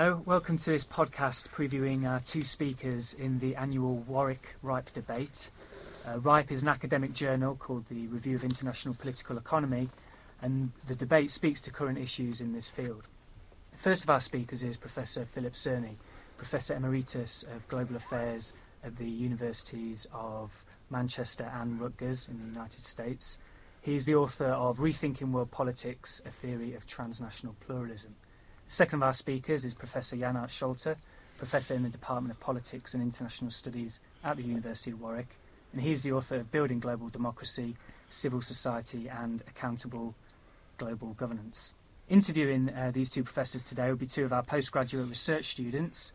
Hello, welcome to this podcast previewing our two speakers in the annual Warwick RIPE debate. Uh, RIPE is an academic journal called the Review of International Political Economy, and the debate speaks to current issues in this field. The first of our speakers is Professor Philip Cerny, Professor Emeritus of Global Affairs at the Universities of Manchester and Rutgers in the United States. He is the author of Rethinking World Politics, a Theory of Transnational Pluralism. Second of our speakers is Professor Jan-Aart Scholte, Professor in the Department of Politics and International Studies at the University of Warwick, and he's the author of Building Global Democracy, Civil Society and Accountable Global Governance. Interviewing uh, these two professors today will be two of our postgraduate research students.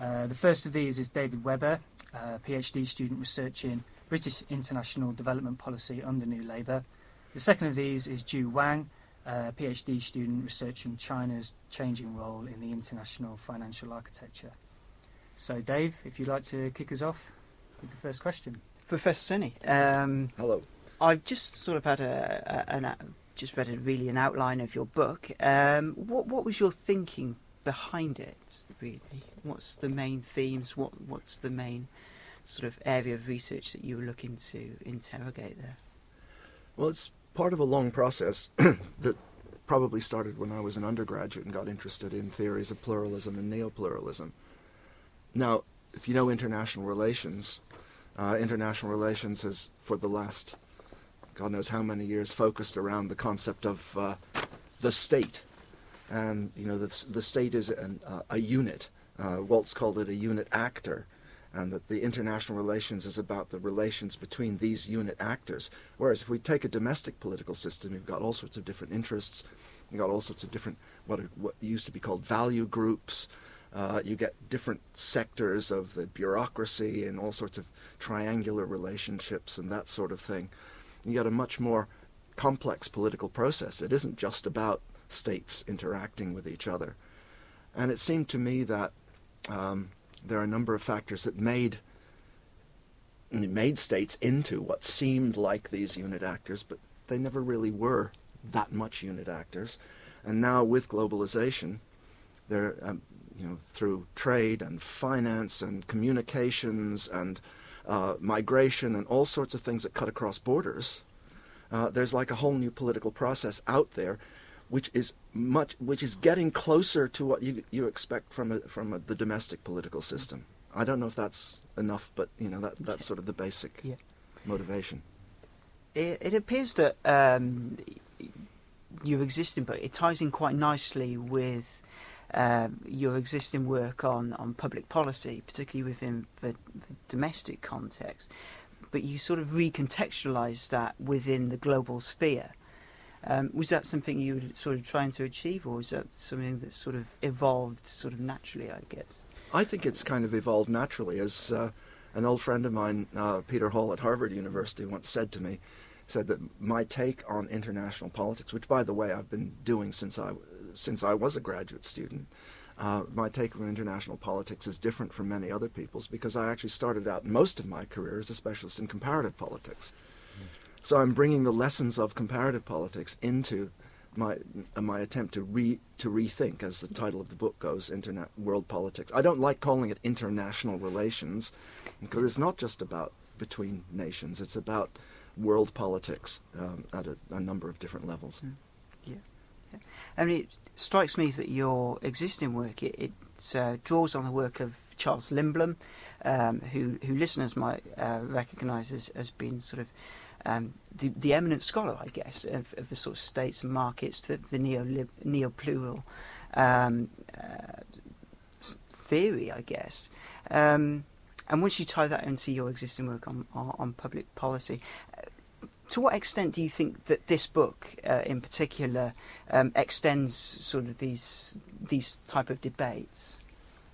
Uh, the first of these is David Webber, a PhD student researching British international development policy under New Labour. The second of these is Jiu Wang, a PhD student researching China's changing role in the international financial architecture. So, Dave, if you'd like to kick us off with the first question. Professor Cerny, um, Hello. I've just sort of had a, a, an, just read a, really an outline of your book. Um, what what was your thinking behind it? Really, what's the main themes? What what's the main sort of area of research that you were looking to interrogate there? Well, it's part of a long process that probably started when I was an undergraduate and got interested in theories of pluralism and neopluralism. Now, if you know international relations, uh, international relations has, for the last God knows how many years, focused around the concept of uh, the state. And, you know, the, the state is an, uh, a unit. Uh, Waltz called it a unit actor and that the international relations is about the relations between these unit actors. Whereas if we take a domestic political system, you've got all sorts of different interests, you've got all sorts of different, what, are, what used to be called value groups, uh, you get different sectors of the bureaucracy and all sorts of triangular relationships and that sort of thing. You get a much more complex political process. It isn't just about states interacting with each other. And it seemed to me that um, there are a number of factors that made made states into what seemed like these unit actors, but they never really were that much unit actors. And now with globalization, they're um, you know through trade and finance and communications and uh, migration and all sorts of things that cut across borders. Uh, there's like a whole new political process out there, which is much, which is getting closer to what you you expect from a, from a, the domestic political system. I don't know if that's enough, but you know that that's sort of the basic Yeah. motivation. It, it appears that um, your existing book it ties in quite nicely with um, your existing work on, on public policy, particularly within the, the domestic context. But you sort of recontextualize that within the global sphere. Um, was that something you were sort of trying to achieve, or was that something that sort of evolved sort of naturally? I guess. I think it's kind of evolved naturally. As uh, an old friend of mine, uh, Peter Hall at Harvard University, once said to me, said that my take on international politics, which by the way I've been doing since I since I was a graduate student, uh, my take on international politics is different from many other people's because I actually started out most of my career as a specialist in comparative politics. So I'm bringing the lessons of comparative politics into my uh, my attempt to re to rethink, as the title of the book goes, internet world politics. I don't like calling it international relations because it's not just about between nations. It's about world politics um, at a, a number of different levels. I mean, it strikes me that your existing work it, it uh, draws on the work of Charles Lindblom, um, who who listeners might uh, recognise as, as being sort of um, the, the eminent scholar, I guess, of, of the sort of states and markets, the, the neo plural um, uh, theory, I guess. Um, and once you tie that into your existing work on on, on public policy, uh, to what extent do you think that this book, uh, in particular, um, extends sort of these these type of debates?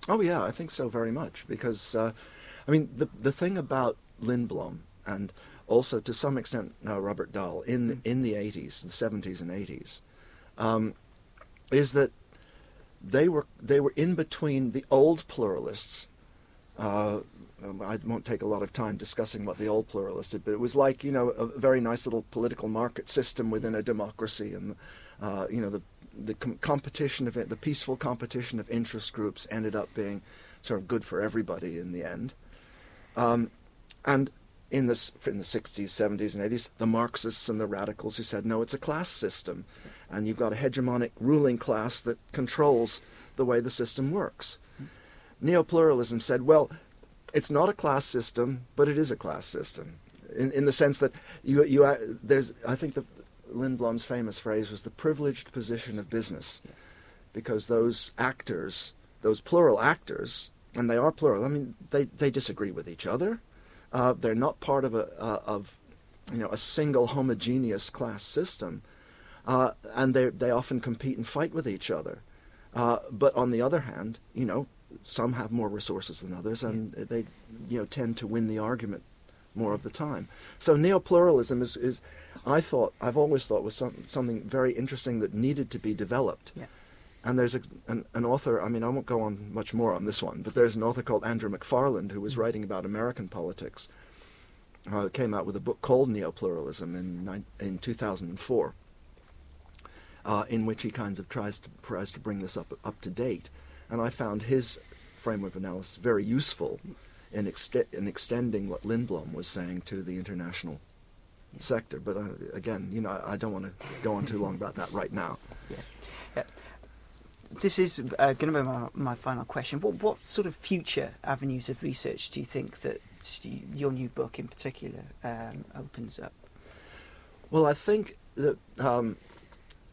Oh yeah, I think so very much because uh, I mean the the thing about Lindblom and also to some extent uh, Robert Dahl in in the 80s, the 70s and 80s, um, is that they were they were in between the old pluralists. Uh, um, I won't take a lot of time discussing what the old pluralists did, but it was like you know a very nice little political market system within a democracy, and uh, you know the the com- competition of it, the peaceful competition of interest groups ended up being sort of good for everybody in the end. Um, and in the, in the 60s, 70s, and 80s, the Marxists and the radicals who said, no, it's a class system. And you've got a hegemonic ruling class that controls the way the system works. Neopluralism said, well, it's not a class system, but it is a class system. In, in the sense that you, you, uh, there's, I think the, Lindblom's famous phrase was the privileged position of business. Because those actors, those plural actors, and they are plural, I mean, they, they disagree with each other. Uh, they're not part of a, uh, of, you know, a single homogeneous class system. Uh, and they, they often compete and fight with each other. Uh, but on the other hand, you know, some have more resources than others, and they, you know, tend to win the argument more of the time. So neopluralism is, is I thought, I've always thought was some, something very interesting that needed to be developed. Yeah. And there's a, an, an, author, I mean, I won't go on much more on this one, but there's an author called Andrew McFarland who was writing about American politics. Uh, came out with a book called Neopluralism in, in 2004, uh, in which he kind of tries to, tries to bring this up, up to date. And I found his framework of analysis very useful in, ext- in extending what Lindblom was saying to the international sector. But uh, again, you know, I, I don't want to go on too long about that right now. Yeah. This is uh, going to be my, my final question. What, what sort of future avenues of research do you think that your new book in particular um, opens up? Well, I think that um,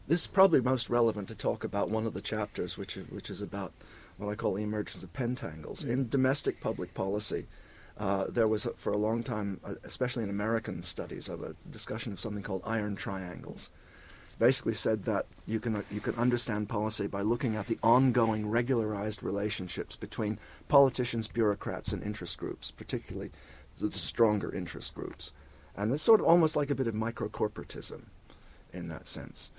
this is probably most relevant to talk about one of the chapters, which is, which is about what I call the emergence of pentangles. In domestic public policy, uh, there was, a, for a long time, uh, especially in American studies, of a discussion of something called iron triangles. Basically, said that you can you can understand policy by looking at the ongoing regularized relationships between politicians, bureaucrats, and interest groups, particularly the stronger interest groups, and it's sort of almost like a bit of microcorporatism in that sense.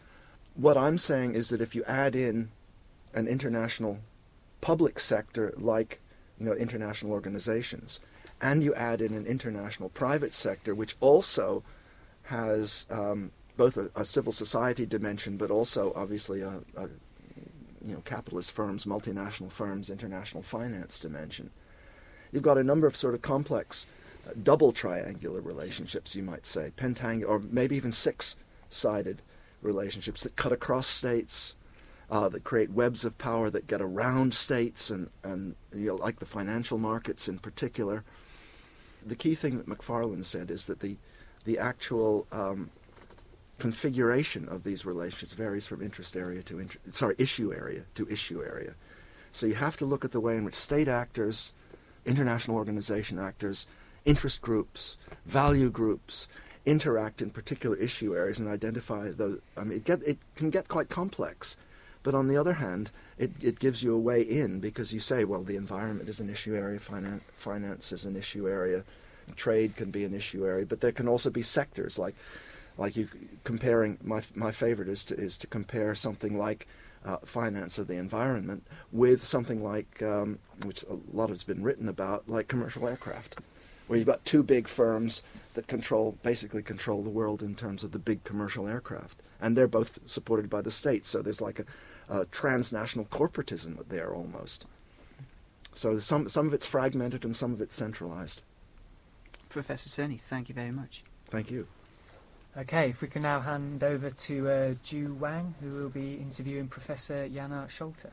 What I'm saying is that if you add in an international public sector like you know international organizations, and you add in an international private sector which also has um, both a, a, civil society dimension, but also obviously a, a you know capitalist firms, multinational firms, international finance dimension. You've got a number of sort of complex uh, double triangular relationships, you might say, pentangular, or maybe even six-sided relationships that cut across states, uh, that create webs of power that get around states and, and you know, like the financial markets in particular. The key thing that McFarland said is that the, the actual um, configuration of these relationships varies from interest area to inter- sorry issue area to issue area. So you have to look at the way in which state actors, international organization actors, interest groups, value groups, interact in particular issue areas and identify those. I mean, it, get, it can get quite complex. But on the other hand, it, it gives you a way in because you say, well, the environment is an issue area, finance is an issue area, trade can be an issue area, but there can also be sectors like, like you comparing. My my favorite is to is to compare something like uh, finance or the environment with something like um, which a lot has been written about, like commercial aircraft where you've got two big firms that control basically control the world in terms of the big commercial aircraft, and they're both supported by the state. So there's like a, a transnational corporatism there almost. So some some of it's fragmented and some of it's centralized. Professor Cerny, thank you very much. Thank you. Okay, if we can now hand over to uh, Jiu Wang, who will be interviewing Professor Jan-Aart Scholte.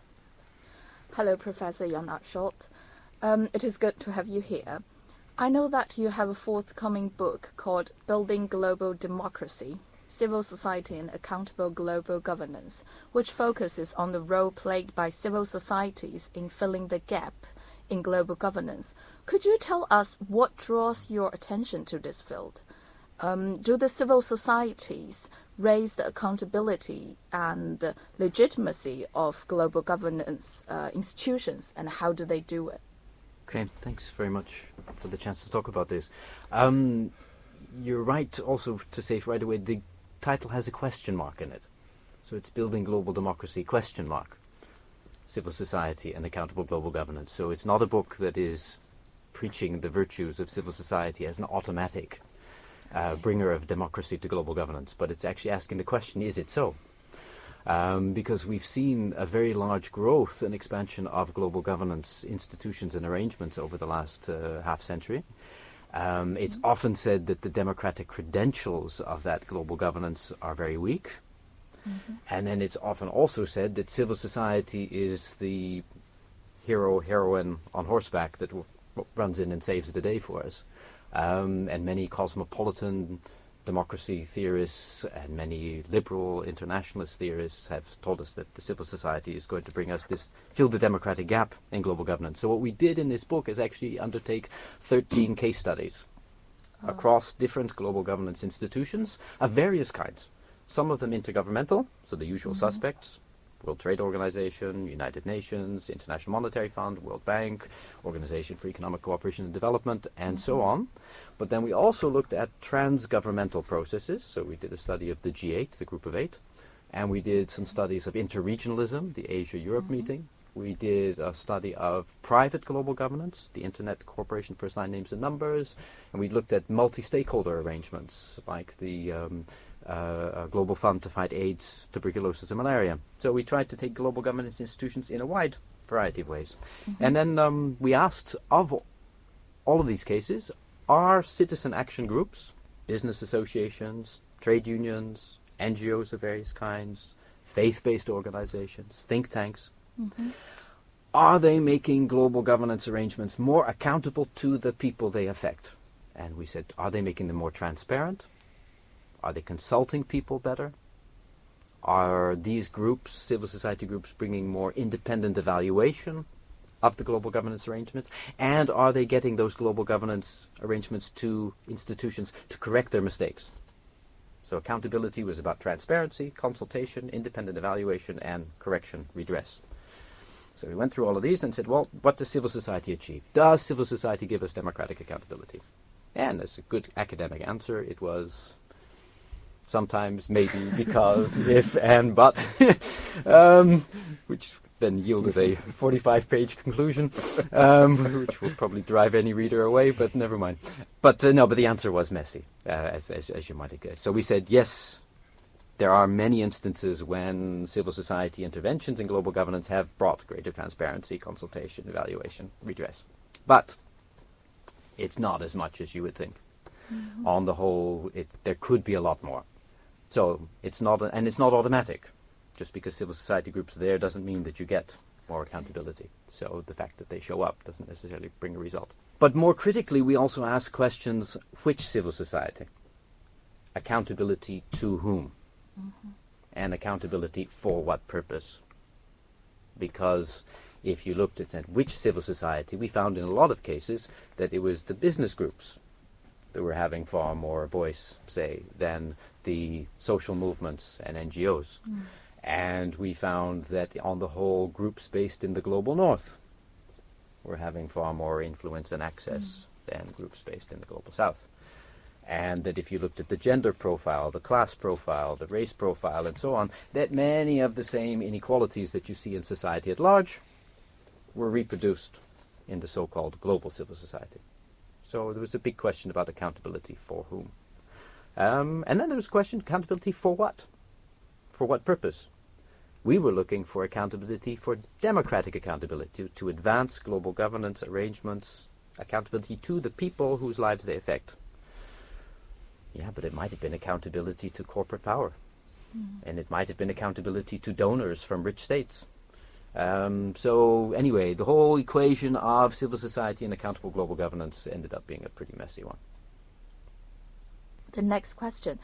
Hello, Professor Jan-Aart Scholte. Um, it is good to have you here. I know that you have a forthcoming book called Building Global Democracy Civil Society and Accountable Global Governance, which focuses on the role played by civil societies in filling the gap in global governance. Could you tell us what draws your attention to this field? Um, do the civil societies raise the accountability and legitimacy of global governance uh, institutions, and how do they do it? Okay, thanks very much for the chance to talk about this. Um, you're right also to say right away the title has a question mark in it. So it's Building Global Democracy, question mark, Civil Society and Accountable Global Governance. So it's not a book that is preaching the virtues of civil society as an automatic uh, bringer of democracy to global governance, but it's actually asking the question, is it so? Um, because we've seen a very large growth and expansion of global governance institutions and arrangements over the last uh, half century. Um, it's often said that the democratic credentials of that global governance are very weak. And then it's often also said that civil society is the hero, heroine on horseback that w- runs in and saves the day for us. Um, and many cosmopolitan democracy theorists and many liberal internationalist theorists have told us that the civil society is going to bring us this, fill the democratic gap in global governance. So what we did in this book is actually undertake 13 case studies across different global governance institutions of various kinds. Some of them intergovernmental, so the usual suspects World Trade Organization, United Nations, International Monetary Fund, World Bank, Organization for Economic Cooperation and Development, and so on. But then we also looked at transgovernmental processes, so we did a study of the G8, the Group of Eight, and we did some studies of interregionalism, the Asia Europe meeting. We did a study of private global governance, the Internet Corporation for Assigned Names and Numbers, and we looked at multi stakeholder arrangements like the um, uh, uh, Global Fund to fight AIDS, tuberculosis, and malaria. So we tried to take global governance institutions in a wide variety of ways. And then um, we asked of all of these cases, are citizen action groups, business associations, trade unions, NGOs of various kinds, faith based organizations, think tanks, are they making global governance arrangements more accountable to the people they affect? And we said, are they making them more transparent? Are they consulting people better? Are these groups, civil society groups, bringing more independent evaluation of the global governance arrangements? And are they getting those global governance arrangements to institutions to correct their mistakes? So accountability was about transparency, consultation, independent evaluation, and correction, redress. So we went through all of these and said, well, what does civil society achieve? Does civil society give us democratic accountability? And as a good academic answer, it was sometimes, maybe, because, if, and, but, um, which then yielded a 45 page conclusion, um, which will probably drive any reader away, but never mind. But uh, no, but the answer was messy, uh, as, as, as you might have guessed. So we said, yes, there are many instances when civil society interventions in global governance have brought greater transparency, consultation, evaluation, redress. But it's not as much as you would think. On the whole, it, there could be a lot more. So it's not, and it's not automatic. Just because civil society groups are there doesn't mean that you get more accountability. So the fact that they show up doesn't necessarily bring a result. But more critically, we also ask questions which civil society? Accountability to whom? Mm-hmm. And accountability for what purpose? Because if you looked at which civil society, we found in a lot of cases that it was the business groups that were having far more voice, say, than the social movements and NGOs. Mm. And we found that on the whole, groups based in the global north were having far more influence and access mm. than groups based in the global south. And that if you looked at the gender profile, the class profile, the race profile, and so on, that many of the same inequalities that you see in society at large were reproduced in the so called global civil society. So there was a big question about accountability for whom. Um, and then there was a question accountability for what? For what purpose? We were looking for accountability for democratic accountability, to, to advance global governance arrangements, accountability to the people whose lives they affect. Yeah, but it might have been accountability to corporate power. And it might have been accountability to donors from rich states. Um, so, anyway, the whole equation of civil society and accountable global governance ended up being a pretty messy one. The next question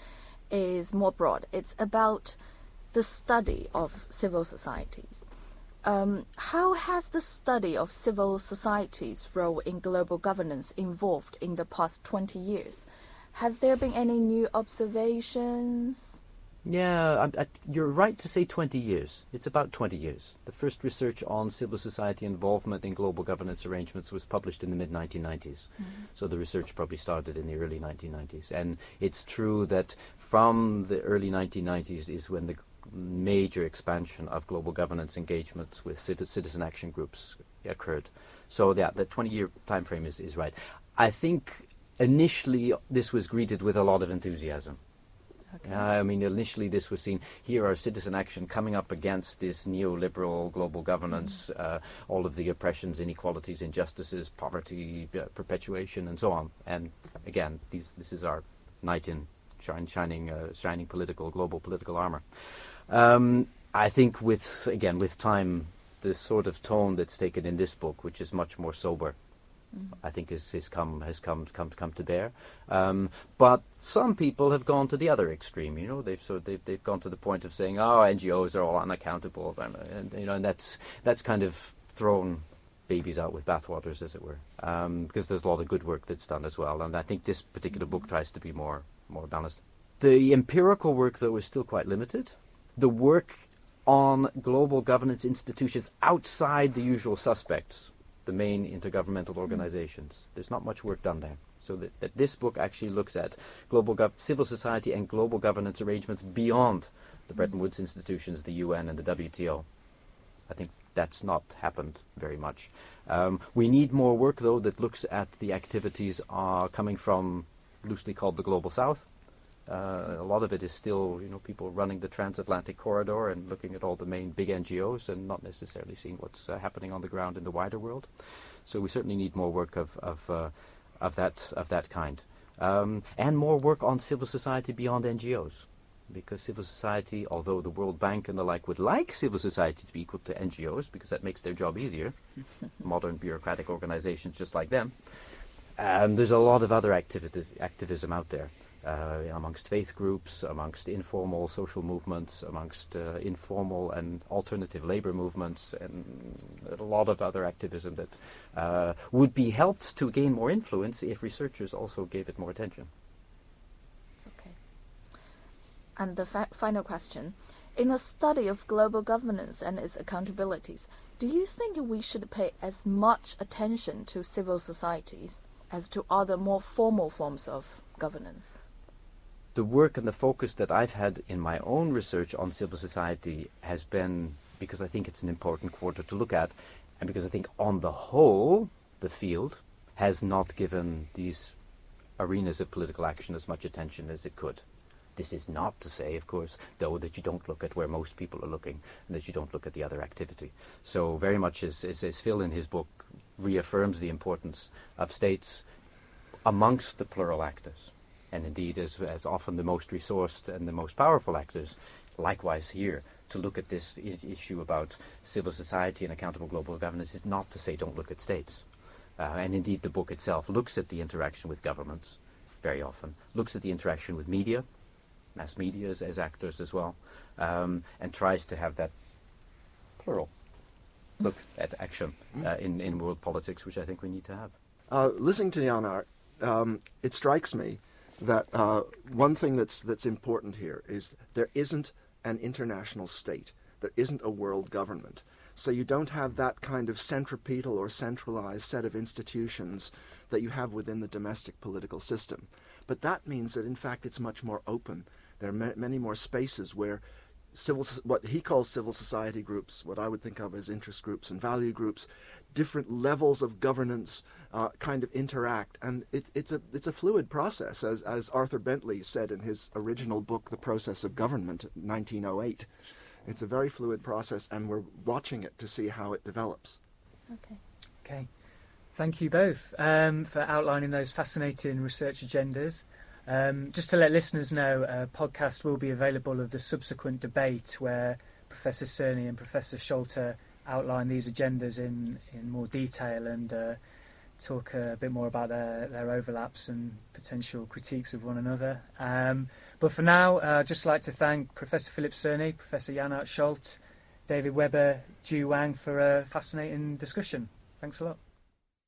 is more broad. It's about the study of civil societies. Um, how has the study of civil societies' role in global governance evolved in the past 20 years? Has there been any new observations? Yeah, I, I, you're right to say 20 years. It's about 20 years. The first research on civil society involvement in global governance arrangements was published in the mid 1990s. Mm-hmm. So the research probably started in the early 1990s. And it's true that from the early 1990s is when the major expansion of global governance engagements with citi- citizen action groups occurred. So yeah, the 20 year time frame is, is right. I think initially this was greeted with a lot of enthusiasm Okay. Uh, I mean, initially this was seen here are citizen action coming up against this neoliberal global governance, uh, all of the oppressions, inequalities, injustices, poverty, uh, perpetuation, and so on. And again, these, this is our knight in shine, shining, uh, shining political, global political armor. Um, I think with again with time, the sort of tone that's taken in this book, which is much more sober, I think has, has come has come come come to bear. Um, but some people have gone to the other extreme. You know, they've so they've they've gone to the point of saying, "Oh, NGOs are all unaccountable," and you know, and that's that's kind of thrown babies out with bathwaters, as it were, um, because there's a lot of good work that's done as well. And I think this particular book tries to be more more balanced. The empirical work, though, is still quite limited. The work on global governance institutions outside the usual suspects, the main intergovernmental organizations. There's not much work done there. So that, that this book actually looks at global gov- civil society and global governance arrangements beyond the Bretton Woods institutions, the UN and the WTO. I think that's not happened very much. Um, we need more work, though, that looks at the activities are coming from loosely called the Global South. Uh, a lot of it is still, you know, people running the transatlantic corridor and looking at all the main big NGOs and not necessarily seeing what's uh, happening on the ground in the wider world. So we certainly need more work of of, uh, of that of that kind, um, and more work on civil society beyond NGOs, because civil society, although the World Bank and the like would like civil society to be equal to NGOs because that makes their job easier, modern bureaucratic organizations just like them. Um, there's a lot of other activity, activism out there uh, amongst faith groups, amongst informal social movements, amongst uh, informal and alternative labor movements, and a lot of other activism that uh, would be helped to gain more influence if researchers also gave it more attention. Okay. And the final question. In a study of global governance and its accountabilities, do you think we should pay as much attention to civil societies as to other more formal forms of governance? The work and the focus that I've had in my own research on civil society has been because I think it's an important quarter to look at, and because I think on the whole, the field has not given these arenas of political action as much attention as it could. This is not to say, of course, though, that you don't look at where most people are looking and that you don't look at the other activity. So, very much as, as, as Phil in his book reaffirms the importance of states amongst the plural actors and indeed as, as often the most resourced and the most powerful actors, likewise here, to look at this issue about civil society and accountable global governance is not to say don't look at states. Uh, and indeed, the book itself looks at the interaction with governments very often, looks at the interaction with media, mass media as, as actors as well, um, and tries to have that plural look at action uh, in, in world politics, which I think we need to have. Uh, listening to Jan Aart, um, it strikes me that uh, one thing that's that's important here is there isn't an international state. There isn't a world government. So you don't have that kind of centripetal or centralized set of institutions that you have within the domestic political system. But that means that in fact it's much more open. There are ma- many more spaces where civil, what he calls civil society groups, what I would think of as interest groups and value groups, different levels of governance uh, kind of interact, and it, it's a it's a fluid process, as as Arthur Bentley said in his original book, The Process of Government, 1908. It's a very fluid process, and we're watching it to see how it develops. Okay. Okay. Thank you both um, for outlining those fascinating research agendas. Um, just to let listeners know, a podcast will be available of the subsequent debate where Professor Cerny and Professor Scholte outline these agendas in, in more detail and uh, talk a bit more about their, their overlaps and potential critiques of one another. Um, but for now, uh, I'd just like to thank Professor Philip Cerny, Professor Jan-Aart Scholte, David Webber, Ju Wang for a fascinating discussion. Thanks a lot.